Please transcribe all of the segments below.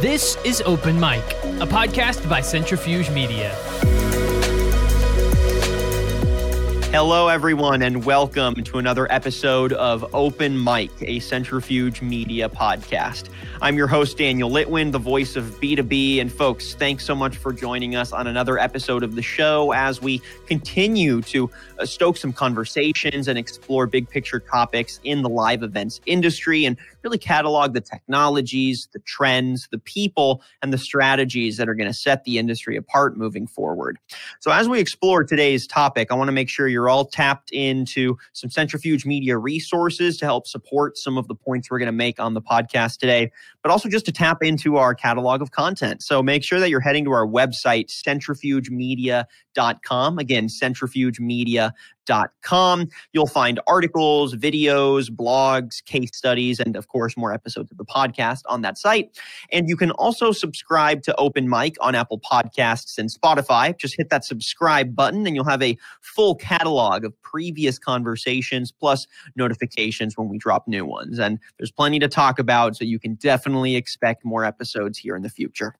This is Open Mic, a podcast by Centrifuge Media. Hello, everyone, and welcome to another episode of Open Mic, a Centrifuge Media podcast. I'm your host, Daniel Litwin, the voice of B2B. And folks, thanks so much for joining us on another episode of the show as we continue to uh, stoke some conversations and explore big picture topics in the live events industry and really catalog the technologies, the trends, the people, and the strategies that are going to set the industry apart moving forward. So, as we explore today's topic, I want to make sure you're all tapped into some Centrifuge Media resources to help support some of the points we're going to make on the podcast today, but also just to tap into our catalog of content. So, make sure that you're heading to our website, centrifugemedia.com. Again, centrifugemedia.com You'll find articles, videos, blogs, case studies, and of course, more episodes of the podcast on that site. And you can also subscribe to Open Mic on Apple Podcasts and Spotify. Just hit that subscribe button, and you'll have a full catalog of previous conversations plus notifications when we drop new ones. And there's plenty to talk about, so you can definitely expect more episodes here in the future.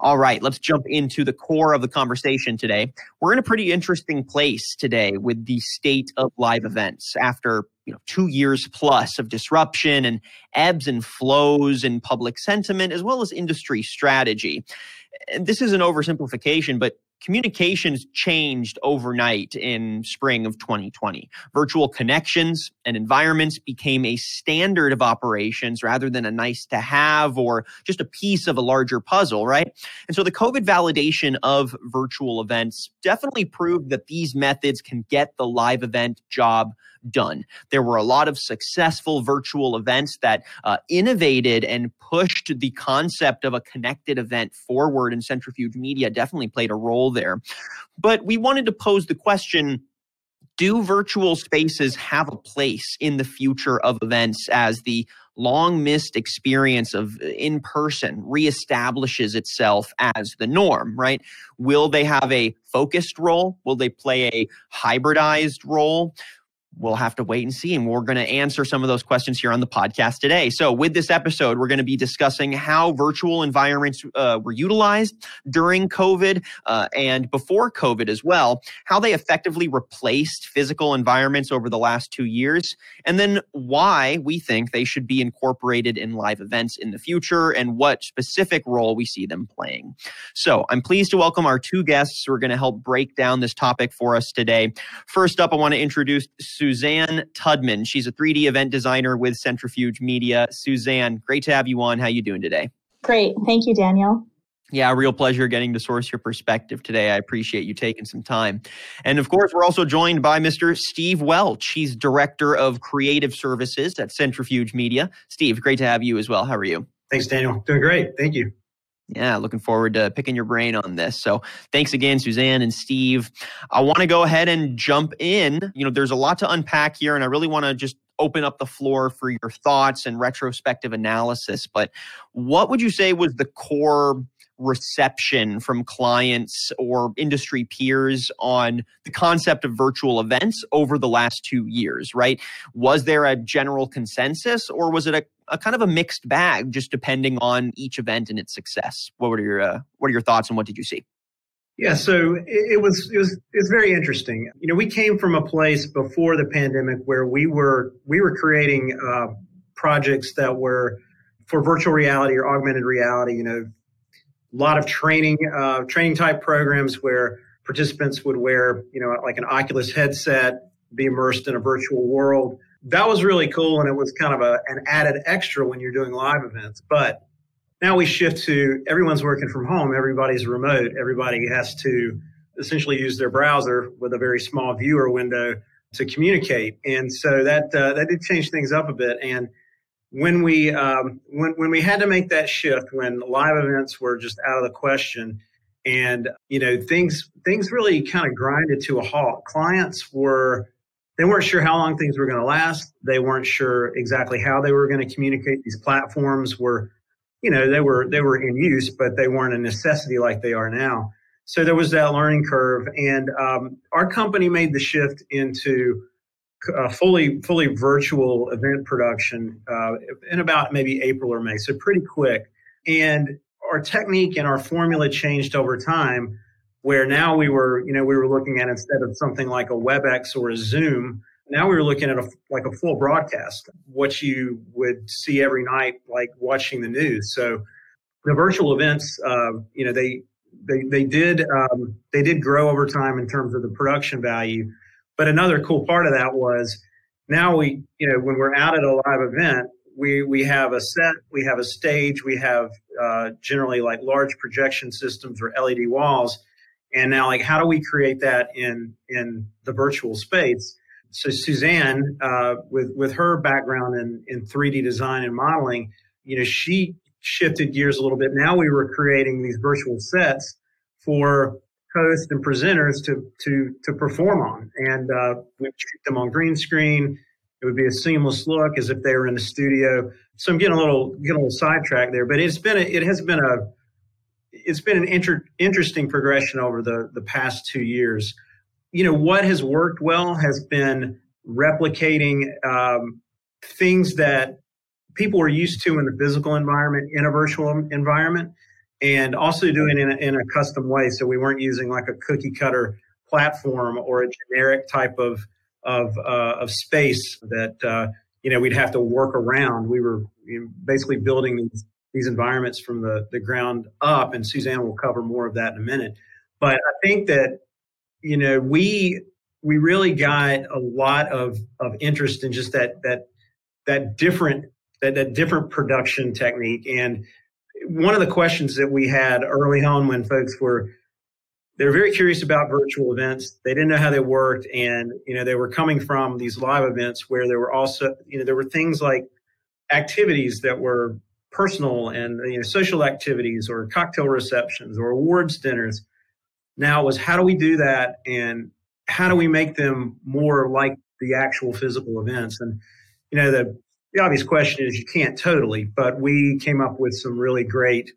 All right, let's jump into the core of the conversation today. We're in a pretty interesting place today with the state of live events after you know two years plus of disruption and ebbs and flows in public sentiment as well as industry strategy. And this is an oversimplification, but communications changed overnight in spring of 2020. Virtual connections and environments became a standard of operations rather than a nice to have or just a piece of a larger puzzle, right? And so the COVID validation of virtual events definitely proved that these methods can get the live event job done. There were a lot of successful virtual events that uh, innovated and pushed the concept of a connected event forward, and Centrifuge Media definitely played a role there. But we wanted to pose the question do virtual spaces have a place in the future of events as the long missed experience of uh, in person reestablishes itself as the norm, right? Will they have a focused role? Will they play a hybridized role? We'll have to wait and see. And we're going to answer some of those questions here on the podcast today. So, with this episode, we're going to be discussing how virtual environments uh, were utilized during COVID uh, and before COVID as well, how they effectively replaced physical environments over the last two years, and then why we think they should be incorporated in live events in the future and what specific role we see them playing. So, I'm pleased to welcome our two guests who are going to help break down this topic for us today. First up, I want to introduce Suzanne Tudman. She's a 3D event designer with Centrifuge Media. Suzanne, great to have you on. How are you doing today? Great. Thank you, Daniel. Yeah, real pleasure getting to source your perspective today. I appreciate you taking some time. And of course, we're also joined by Mr. Steve Welch. He's Director of Creative Services at Centrifuge Media. Steve, great to have you as well. How are you? Thanks, Daniel. Doing great. Thank you. Yeah, looking forward to picking your brain on this. So, thanks again, Suzanne and Steve. I want to go ahead and jump in. You know, there's a lot to unpack here, and I really want to just open up the floor for your thoughts and retrospective analysis. But what would you say was the core reception from clients or industry peers on the concept of virtual events over the last two years, right? Was there a general consensus or was it a a kind of a mixed bag, just depending on each event and its success. What were your uh, What are your thoughts and what did you see? Yeah, so it, was it was it's very interesting. You know, we came from a place before the pandemic where we were we were creating uh, projects that were for virtual reality or augmented reality. You know, a lot of training uh, training type programs where participants would wear you know like an Oculus headset, be immersed in a virtual world. That was really cool and it was kind of a, an added extra when you're doing live events. But now we shift to everyone's working from home everybody's remote everybody has to essentially use their browser with a very small viewer window to communicate. And so that uh, that did change things up a bit. And when we um, when, when we had to make that shift when live events were just out of the question and you know things things really kind of grinded to a halt clients were they weren't sure how long things were going to last. They weren't sure exactly how they were going to communicate. These platforms were, you know, they were they were in use, but they weren't a necessity like they are now. So there was that learning curve, and um, our company made the shift into a fully fully virtual event production uh, in about maybe April or May, so pretty quick. And our technique and our formula changed over time where now we were, you know, we were looking at instead of something like a WebEx or a Zoom, now we were looking at a like a full broadcast, what you would see every night, like watching the news. So the virtual events, uh, you know, they they they did um, they did grow over time in terms of the production value. But another cool part of that was now we, you know, when we're out at a live event, we we have a set, we have a stage, we have uh, generally like large projection systems or LED walls. And now like how do we create that in in the virtual space? So suzanne uh, with with her background in in 3d design and modeling you know she shifted gears a little bit. Now we were creating these virtual sets for hosts and presenters to to to perform on. And uh, we treat them on green screen. It would be a seamless look as if they were in the studio. So i'm getting a little getting a little sidetracked there but it's been a, it has been a it's been an inter- interesting progression over the, the past two years. You know, what has worked well has been replicating um, things that people were used to in the physical environment in a virtual environment and also doing it in a, in a custom way. So we weren't using like a cookie cutter platform or a generic type of of, uh, of space that uh, you know we'd have to work around. We were basically building these these environments from the, the ground up. And Suzanne will cover more of that in a minute. But I think that, you know, we we really got a lot of, of interest in just that that that different that, that different production technique. And one of the questions that we had early on when folks were they were very curious about virtual events. They didn't know how they worked, and you know they were coming from these live events where there were also you know there were things like activities that were personal and you know, social activities or cocktail receptions or awards dinners. Now was how do we do that and how do we make them more like the actual physical events? And you know the the obvious question is you can't totally, but we came up with some really great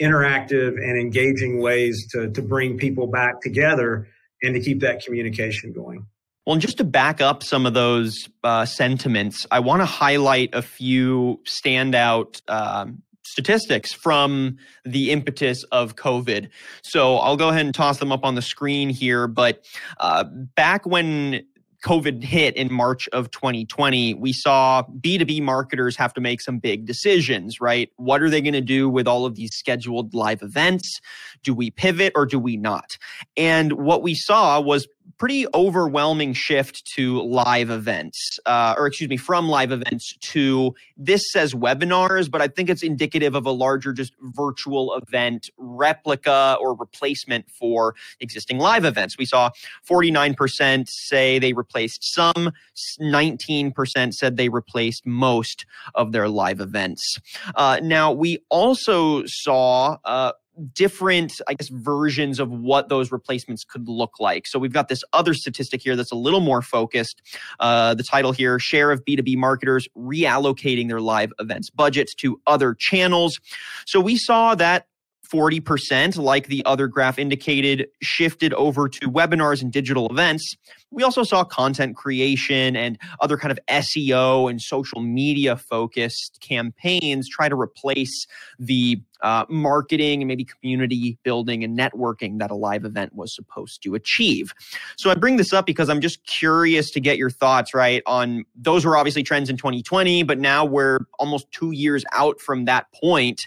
interactive and engaging ways to to bring people back together and to keep that communication going. Well, and just to back up some of those uh, sentiments, I want to highlight a few standout um, statistics from the impetus of COVID. So I'll go ahead and toss them up on the screen here. But uh, back when COVID hit in March of 2020, we saw B2B marketers have to make some big decisions, right? What are they going to do with all of these scheduled live events? Do we pivot or do we not? And what we saw was pretty overwhelming shift to live events, uh, or excuse me, from live events to this says webinars, but I think it's indicative of a larger just virtual event replica or replacement for existing live events. We saw 49% say they replaced some, 19% said they replaced most of their live events. Uh, now, we also saw uh, different, I guess, versions of what those replacements could look like. So we've got this other statistic here that's a little more focused. Uh, the title here share of B2B marketers reallocating their live events budgets to other channels. So we saw that 40%, like the other graph indicated, shifted over to webinars and digital events. We also saw content creation and other kind of SEO and social media focused campaigns try to replace the uh, marketing and maybe community building and networking that a live event was supposed to achieve. So I bring this up because I'm just curious to get your thoughts, right? On those were obviously trends in 2020, but now we're almost two years out from that point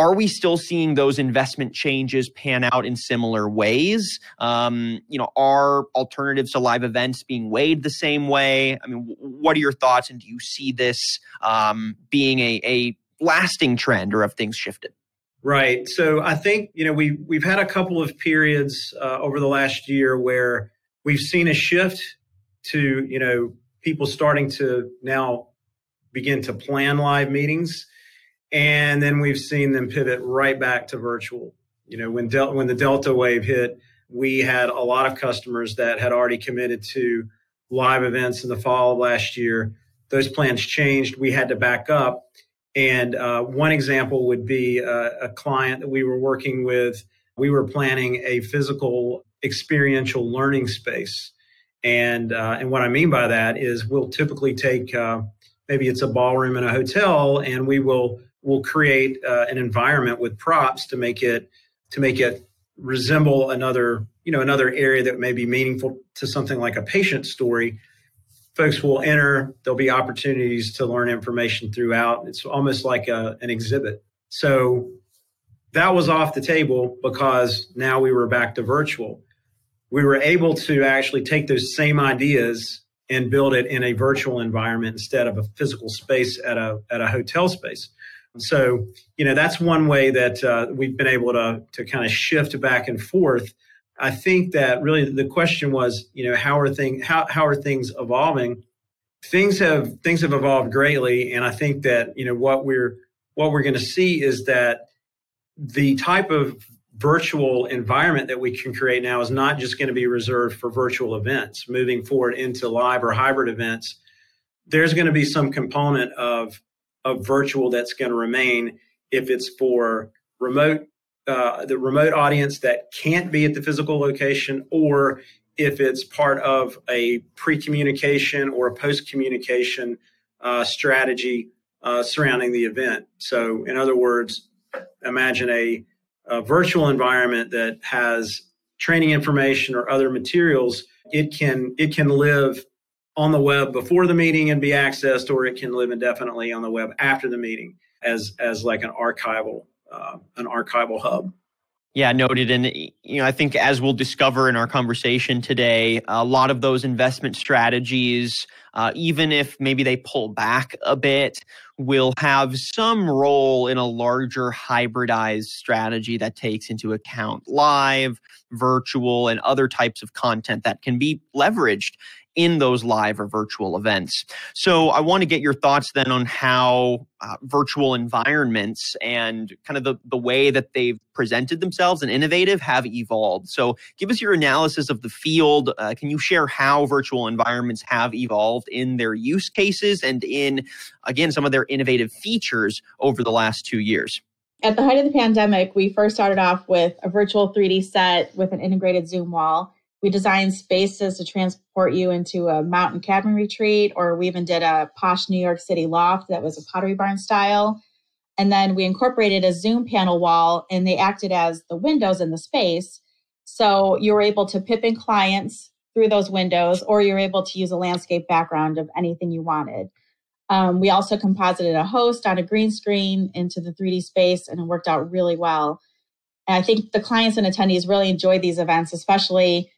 are we still seeing those investment changes pan out in similar ways? Um, you know, are alternatives to live events being weighed the same way? I mean, what are your thoughts, and do you see this um, being a, a lasting trend, or have things shifted? Right. So I think you know we we've had a couple of periods uh, over the last year where we've seen a shift to you know people starting to now begin to plan live meetings and then we've seen them pivot right back to virtual. You know, when Del- when the Delta wave hit, we had a lot of customers that had already committed to live events in the fall of last year. Those plans changed. We had to back up. And uh, one example would be a, a client that we were working with. We were planning a physical experiential learning space. And uh, and what I mean by that is we'll typically take uh, maybe it's a ballroom in a hotel, and we will we'll create uh, an environment with props to make it to make it resemble another you know another area that may be meaningful to something like a patient story. Folks will enter there'll be opportunities to learn information throughout. It's almost like a, an exhibit. So that was off the table because now we were back to virtual. We were able to actually take those same ideas and build it in a virtual environment instead of a physical space at a at a hotel space so, you know, that's one way that uh, we've been able to, to kind of shift back and forth. I think that really the question was, you know, how are things how, how are things evolving? Things have things have evolved greatly, and I think that you know what we're what we're going to see is that the type of virtual environment that we can create now is not just going to be reserved for virtual events. Moving forward into live or hybrid events, there's going to be some component of of virtual that's going to remain if it's for remote uh, the remote audience that can't be at the physical location or if it's part of a pre-communication or a post-communication uh, strategy uh, surrounding the event. So in other words imagine a, a virtual environment that has training information or other materials. It can it can live on the web before the meeting and be accessed, or it can live indefinitely on the web after the meeting as as like an archival uh, an archival hub. Yeah, noted. And, you know, I think as we'll discover in our conversation today, a lot of those investment strategies, uh, even if maybe they pull back a bit, will have some role in a larger hybridized strategy that takes into account live, virtual, and other types of content that can be leveraged in those live or virtual events. So I want to get your thoughts then on how uh, virtual environments and kind of the, the way that they've presented themselves and innovative have evolved. So give us your analysis of the field. Uh, can you share how virtual environments have evolved in their use cases and in, again, some of their innovative features over the last two years? At the height of the pandemic, we first started off with a virtual 3D set with an integrated Zoom wall we designed spaces to transport you into a mountain cabin retreat, or we even did a posh New York City loft that was a pottery barn style. And then we incorporated a Zoom panel wall, and they acted as the windows in the space. So you were able to pip in clients through those windows, or you're able to use a landscape background of anything you wanted. Um, we also composited a host on a green screen into the 3D space, and it worked out really well. And I think the clients and attendees really enjoyed these events, especially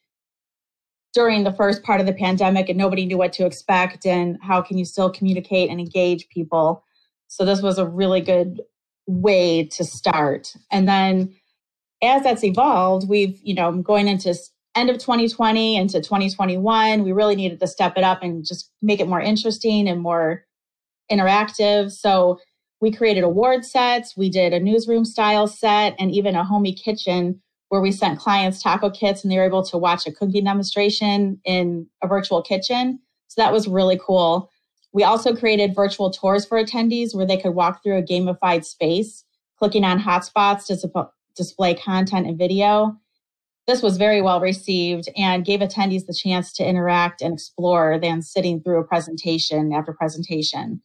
during the first part of the pandemic and nobody knew what to expect and how can you still communicate and engage people. So this was a really good way to start. And then as that's evolved we've you know going into end of 2020 into 2021 we really needed to step it up and just make it more interesting and more interactive. So we created award sets. We did a newsroom style set and even a homey kitchen where we sent clients taco kits and they were able to watch a cooking demonstration in a virtual kitchen. So that was really cool. We also created virtual tours for attendees where they could walk through a gamified space, clicking on hotspots to display content and video. This was very well received and gave attendees the chance to interact and explore than sitting through a presentation after presentation.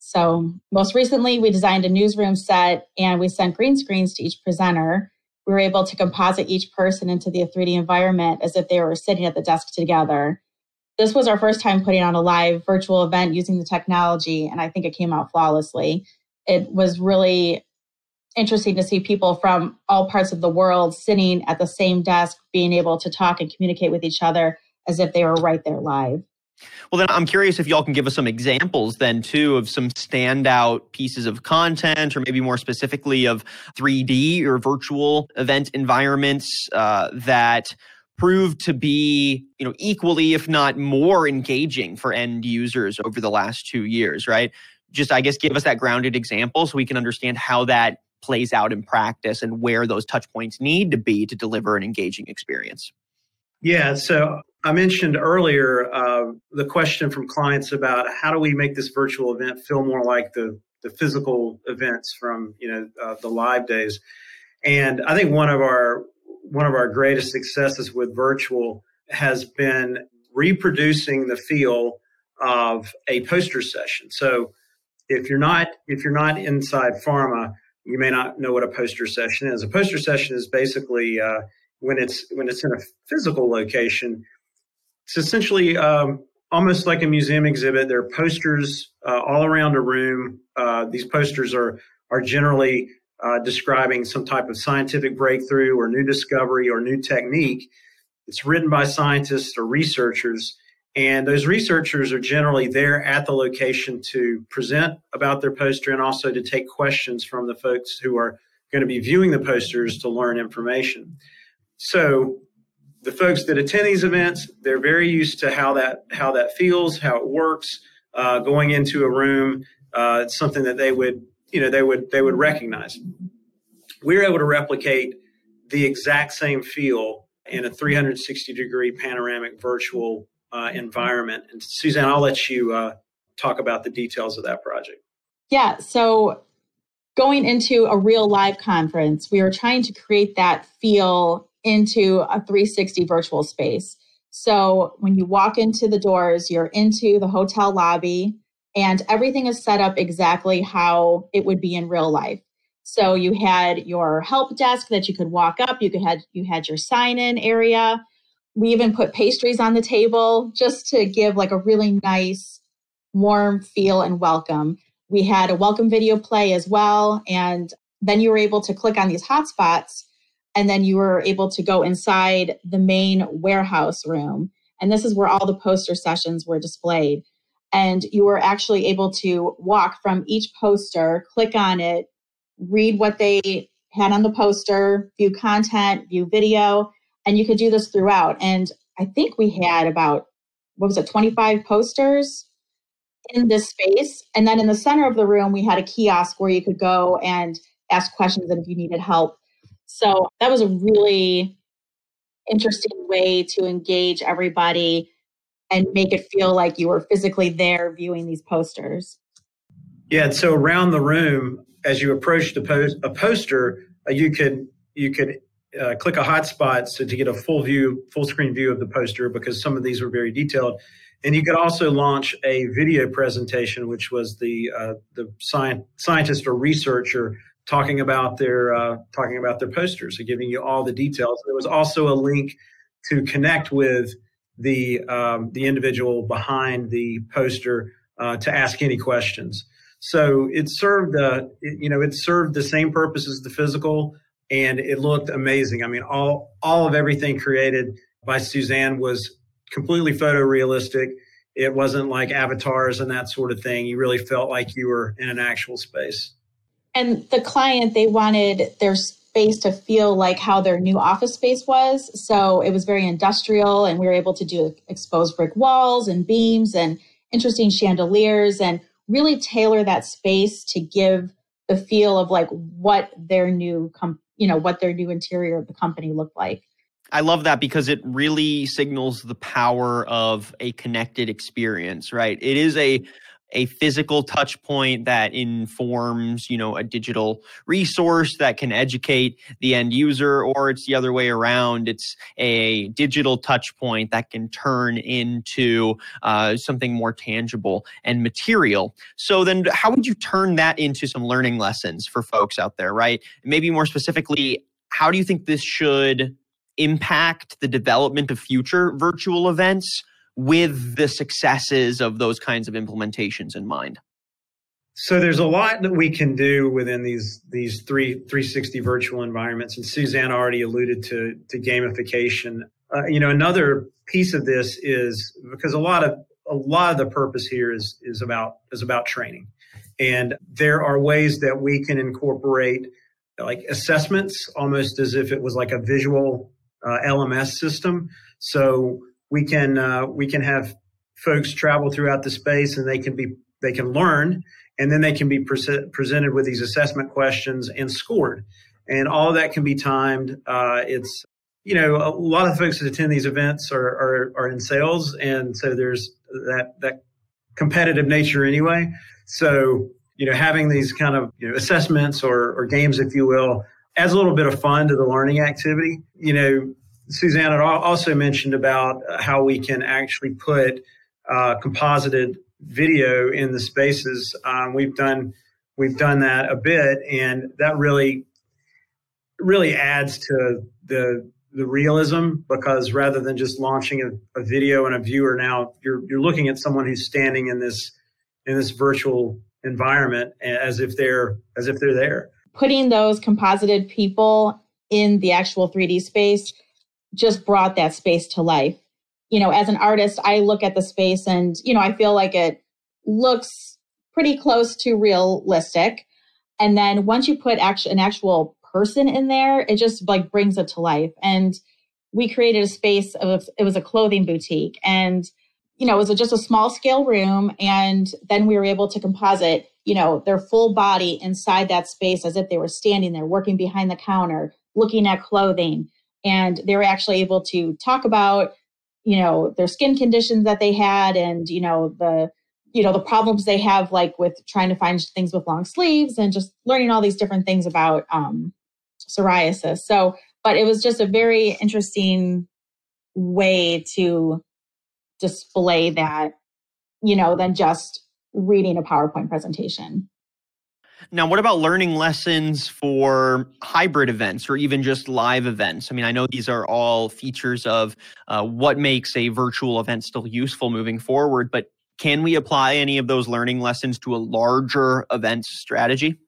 So, most recently, we designed a newsroom set and we sent green screens to each presenter we were able to composite each person into the 3D environment as if they were sitting at the desk together. This was our first time putting on a live virtual event using the technology, and I think it came out flawlessly. It was really interesting to see people from all parts of the world sitting at the same desk, being able to talk and communicate with each other as if they were right there live. Well, then I'm curious if y'all can give us some examples then too of some standout pieces of content, or maybe more specifically of 3D or virtual event environments uh, that proved to be you know equally if not more engaging for end users over the last two years right? Just i guess give us that grounded example so we can understand how that plays out in practice and where those touch points need to be to deliver an engaging experience. Yeah so I mentioned earlier uh, the question from clients about how do we make this virtual event feel more like the the physical events from you know uh, the live days, and I think one of our one of our greatest successes with virtual has been reproducing the feel of a poster session. So if you're not if you're not inside pharma, you may not know what a poster session is. A poster session is basically uh, when it's when it's in a physical location. It's essentially um, almost like a museum exhibit. There are posters uh, all around a room. Uh, these posters are are generally uh, describing some type of scientific breakthrough or new discovery or new technique. It's written by scientists or researchers, and those researchers are generally there at the location to present about their poster and also to take questions from the folks who are going to be viewing the posters to learn information. So the folks that attend these events, they're very used to how that how that feels, how it works. Uh, going into a room, uh, it's something that they would you know they would they would recognize. We are able to replicate the exact same feel in a 360 degree panoramic virtual uh, environment. And Suzanne, I'll let you uh, talk about the details of that project. Yeah. So going into a real live conference, we were trying to create that feel into a 360 virtual space. So when you walk into the doors, you're into the hotel lobby and everything is set up exactly how it would be in real life. So you had your help desk that you could walk up, you could had you had your sign in area. We even put pastries on the table just to give like a really nice warm feel and welcome. We had a welcome video play as well and then you were able to click on these hotspots and then you were able to go inside the main warehouse room. And this is where all the poster sessions were displayed. And you were actually able to walk from each poster, click on it, read what they had on the poster, view content, view video, and you could do this throughout. And I think we had about, what was it, 25 posters in this space. And then in the center of the room, we had a kiosk where you could go and ask questions and if you needed help so that was a really interesting way to engage everybody and make it feel like you were physically there viewing these posters. Yeah, and so around the room, as you approached a, post, a poster, uh, you could you could uh, click a hotspot so to get a full view, full screen view of the poster because some of these were very detailed. And you could also launch a video presentation, which was the uh, the sci- scientist or researcher talking about their uh, talking about their posters and giving you all the details. There was also a link to connect with the um, the individual behind the poster uh, to ask any questions. So it served uh, it, you know it served the same purpose as the physical, and it looked amazing. I mean, all all of everything created by Suzanne was completely photorealistic. It wasn't like avatars and that sort of thing. You really felt like you were in an actual space. And the client, they wanted their space to feel like how their new office space was. So it was very industrial, and we were able to do exposed brick walls and beams and interesting chandeliers and really tailor that space to give the feel of like what their new com- you know what their new interior of the company looked like I love that because it really signals the power of a connected experience, right? It is a a physical touch point that informs you know a digital resource that can educate the end user or it's the other way around. It's a digital touch point that can turn into uh, something more tangible and material. So then how would you turn that into some learning lessons for folks out there right? Maybe more specifically how do you think this should impact the development of future virtual events with the successes of those kinds of implementations in mind? So there's a lot that we can do within these these three 360 virtual environments, and Suzanne already alluded to to gamification. Uh, you know, another piece of this is because a lot of a lot of the purpose here is is about is about training, and there are ways that we can incorporate like assessments almost as if it was like a visual uh, LMS system. So we can uh, we can have folks travel throughout the space and they can be they can learn and then they can be pre- presented with these assessment questions and scored. And all of that can be timed uh, it's you know a lot of folks that attend these events are, are, are in sales and so there's that that competitive nature anyway. So you know having these kind of you know, assessments or, or games if you will adds a little bit of fun to the learning activity. You know Suzanne also mentioned about how we can actually put uh, composited video in the spaces. Um, we've done we've done that a bit, and that really really adds to the the realism because rather than just launching a, a, video and a viewer now you're you're looking at someone who's standing in this in this virtual environment as if they're as if they're there putting those composited people in the actual 3D space just brought that space to life. You know as an artist I look at the space and you know I feel like it looks pretty close to realistic. And then once you put actual, an actual person in there, it just like brings it to life. And we created a space of it was a clothing boutique. And you know it was a, just a small scale room and then we were able to composite you know their full body inside that space as if they were standing there working behind the counter looking at clothing and they were actually able to talk about you know their skin conditions that they had and you know the you know the problems they have like with trying to find things with long sleeves and just learning all these different things about um, psoriasis. So, but it was just a very interesting way to display that, you know, than just reading a PowerPoint presentation. Now, what about learning lessons for hybrid events or even just live events? I mean, I know these are all features of uh, what makes a virtual event still useful moving forward, but can we apply any of those learning lessons to a larger events strategy?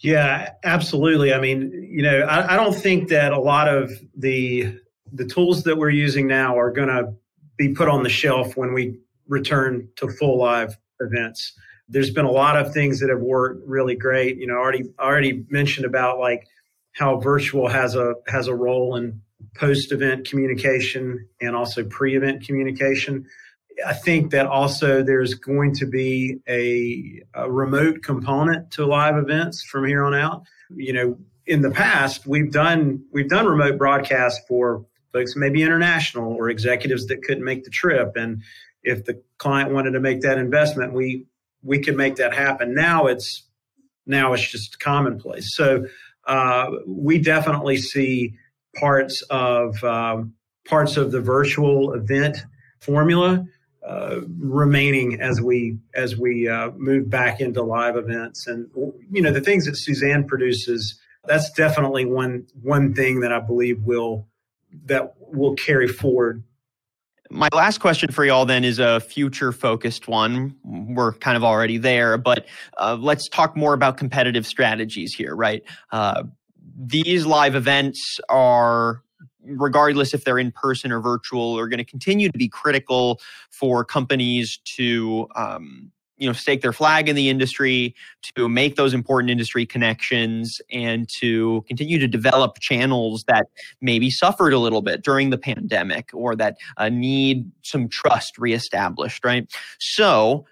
Yeah, absolutely. I mean, you know, I, I don't think that a lot of the the tools that we're using now are going to be put on the shelf when we return to full live events. There's been a lot of things that have worked really great. You know, already already mentioned about like how virtual has a has a role in post event communication and also pre event communication. I think that also there's going to be a, a, remote component to live events from here on out. You know, in the past we've done we've done remote broadcasts for folks maybe international or executives that couldn't make the trip, and if the client wanted to make that investment, we we could make that happen. Now it's now it's just commonplace. So uh, we definitely see parts of um, parts of the virtual event formula uh, remaining as we as we uh, move back into live events and you know the things that Suzanne produces that's definitely one one thing that I believe will that will carry forward. My last question for y'all then is a future focused one. We're kind of already there, but uh, let's talk more about competitive strategies here, right? Uh, these live events are regardless if they're in person or virtual, are going to continue to be critical for companies to um, you know stake their flag in the industry to make those important industry connections and to continue to develop channels that maybe suffered a little bit during the pandemic or that uh, need some trust reestablished right so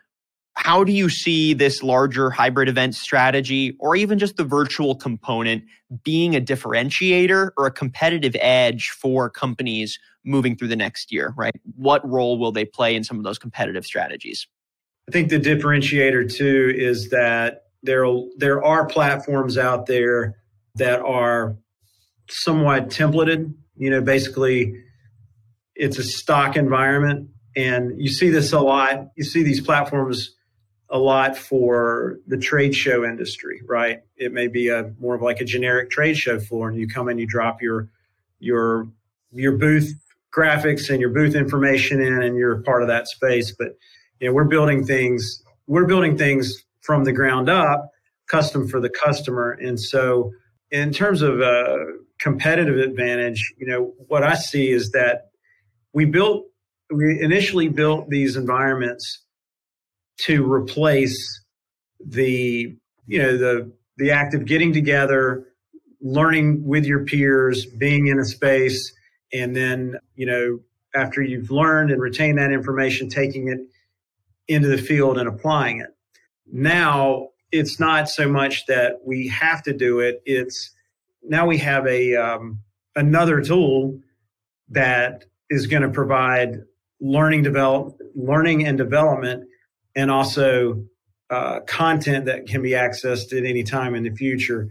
how do you see this larger hybrid event strategy or even just the virtual component being a differentiator or a competitive edge for companies moving through the next year, right? What role will they play in some of those competitive strategies? I think the differentiator too is that there there are platforms out there that are somewhat templated, you know, basically it's a stock environment and you see this a lot. You see these platforms a lot for the trade show industry, right? It may be a more of like a generic trade show floor, and you come in, you drop your your your booth graphics and your booth information in, and you're part of that space. But you know, we're building things. We're building things from the ground up, custom for the customer, and so in terms of a competitive advantage, you know, what I see is that we built we initially built these environments to replace the you know the the act of getting together learning with your peers being in a space and then you know after you've learned and retained that information taking it into the field and applying it now it's not so much that we have to do it it's now we have a um, another tool that is going to provide learning develop learning and development and also uh, content that can be accessed at any time in the future.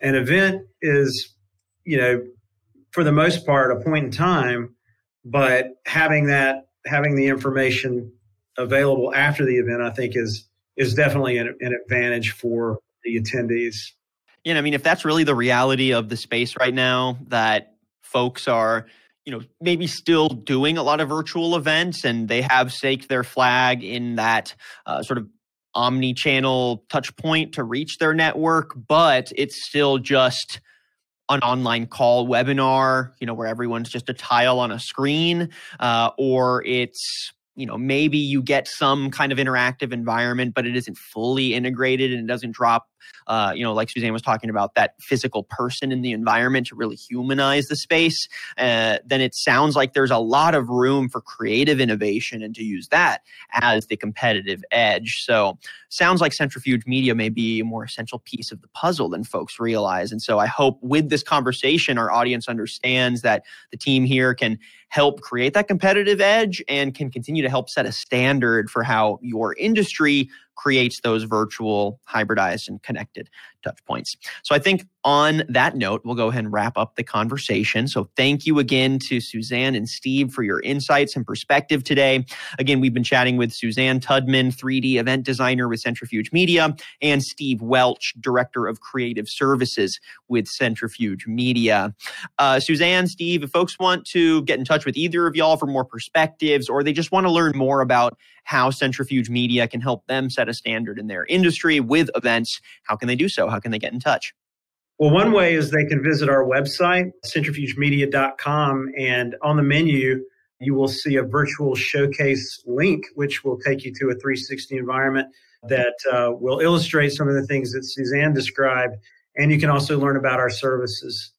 An event is, you know, for the most part, a point in time, but having that, having the information available after the event, I think is is definitely an, an advantage for the attendees. Yeah, I mean, if that's really the reality of the space right now, that folks are, you know, maybe still doing a lot of virtual events and they have staked their flag in that uh, sort of omni-channel touch point to reach their network, but it's still just an online call webinar, you know, where everyone's just a tile on a screen, uh, or it's you know maybe you get some kind of interactive environment but it isn't fully integrated and it doesn't drop uh, you know like suzanne was talking about that physical person in the environment to really humanize the space uh, then it sounds like there's a lot of room for creative innovation and to use that as the competitive edge. So sounds like centrifuge media may be a more essential piece of the puzzle than folks realize. And so i hope with this conversation our audience understands that the team here can help create that competitive edge and can continue to help set a standard for how your industry creates those virtual, hybridized, and connected touch points. So I think on that note, we'll go ahead and wrap up the conversation. So thank you again to Suzanne and Steve for your insights and perspective today. Again, we've been chatting with Suzanne Tudman, 3D event designer with Centrifuge Media, and Steve Welch, director of creative services with Centrifuge Media. Uh, Suzanne, Steve, if folks want to get in touch with either of y'all for more perspectives, or they just want to learn more about how Centrifuge Media can help them set a standard in their industry with events, how can they do so? How can they get in touch? Well, one way is they can visit our website, centrifugemedia.com, and on the menu, you will see a virtual showcase link, which will take you to a 360 environment that uh, will illustrate some of the things that Suzanne described. And you can also learn about our services.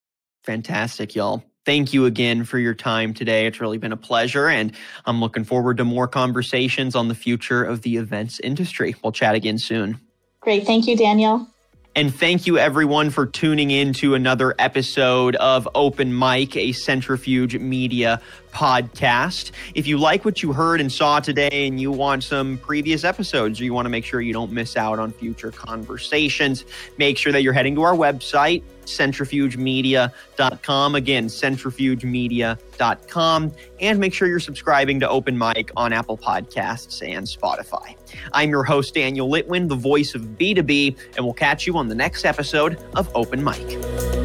Fantastic, y'all thank you again for your time today. It's really been a pleasure, and I'm looking forward to more conversations on the future of the events industry. We'll chat again soon. Great. Thank you, Daniel. And thank you, everyone, for tuning in to another episode of Open Mic, a Centrifuge Media podcast. If you like what you heard and saw today and you want some previous episodes or you want to make sure you don't miss out on future conversations, make sure that you're heading to our website, centrifugemedia.com. Again, centrifugemedia.com. And make sure you're subscribing to Open Mic on Apple Podcasts and Spotify. I'm your host, Daniel Litwin, the voice of B2B, and we'll catch you on the next episode of Open Mic.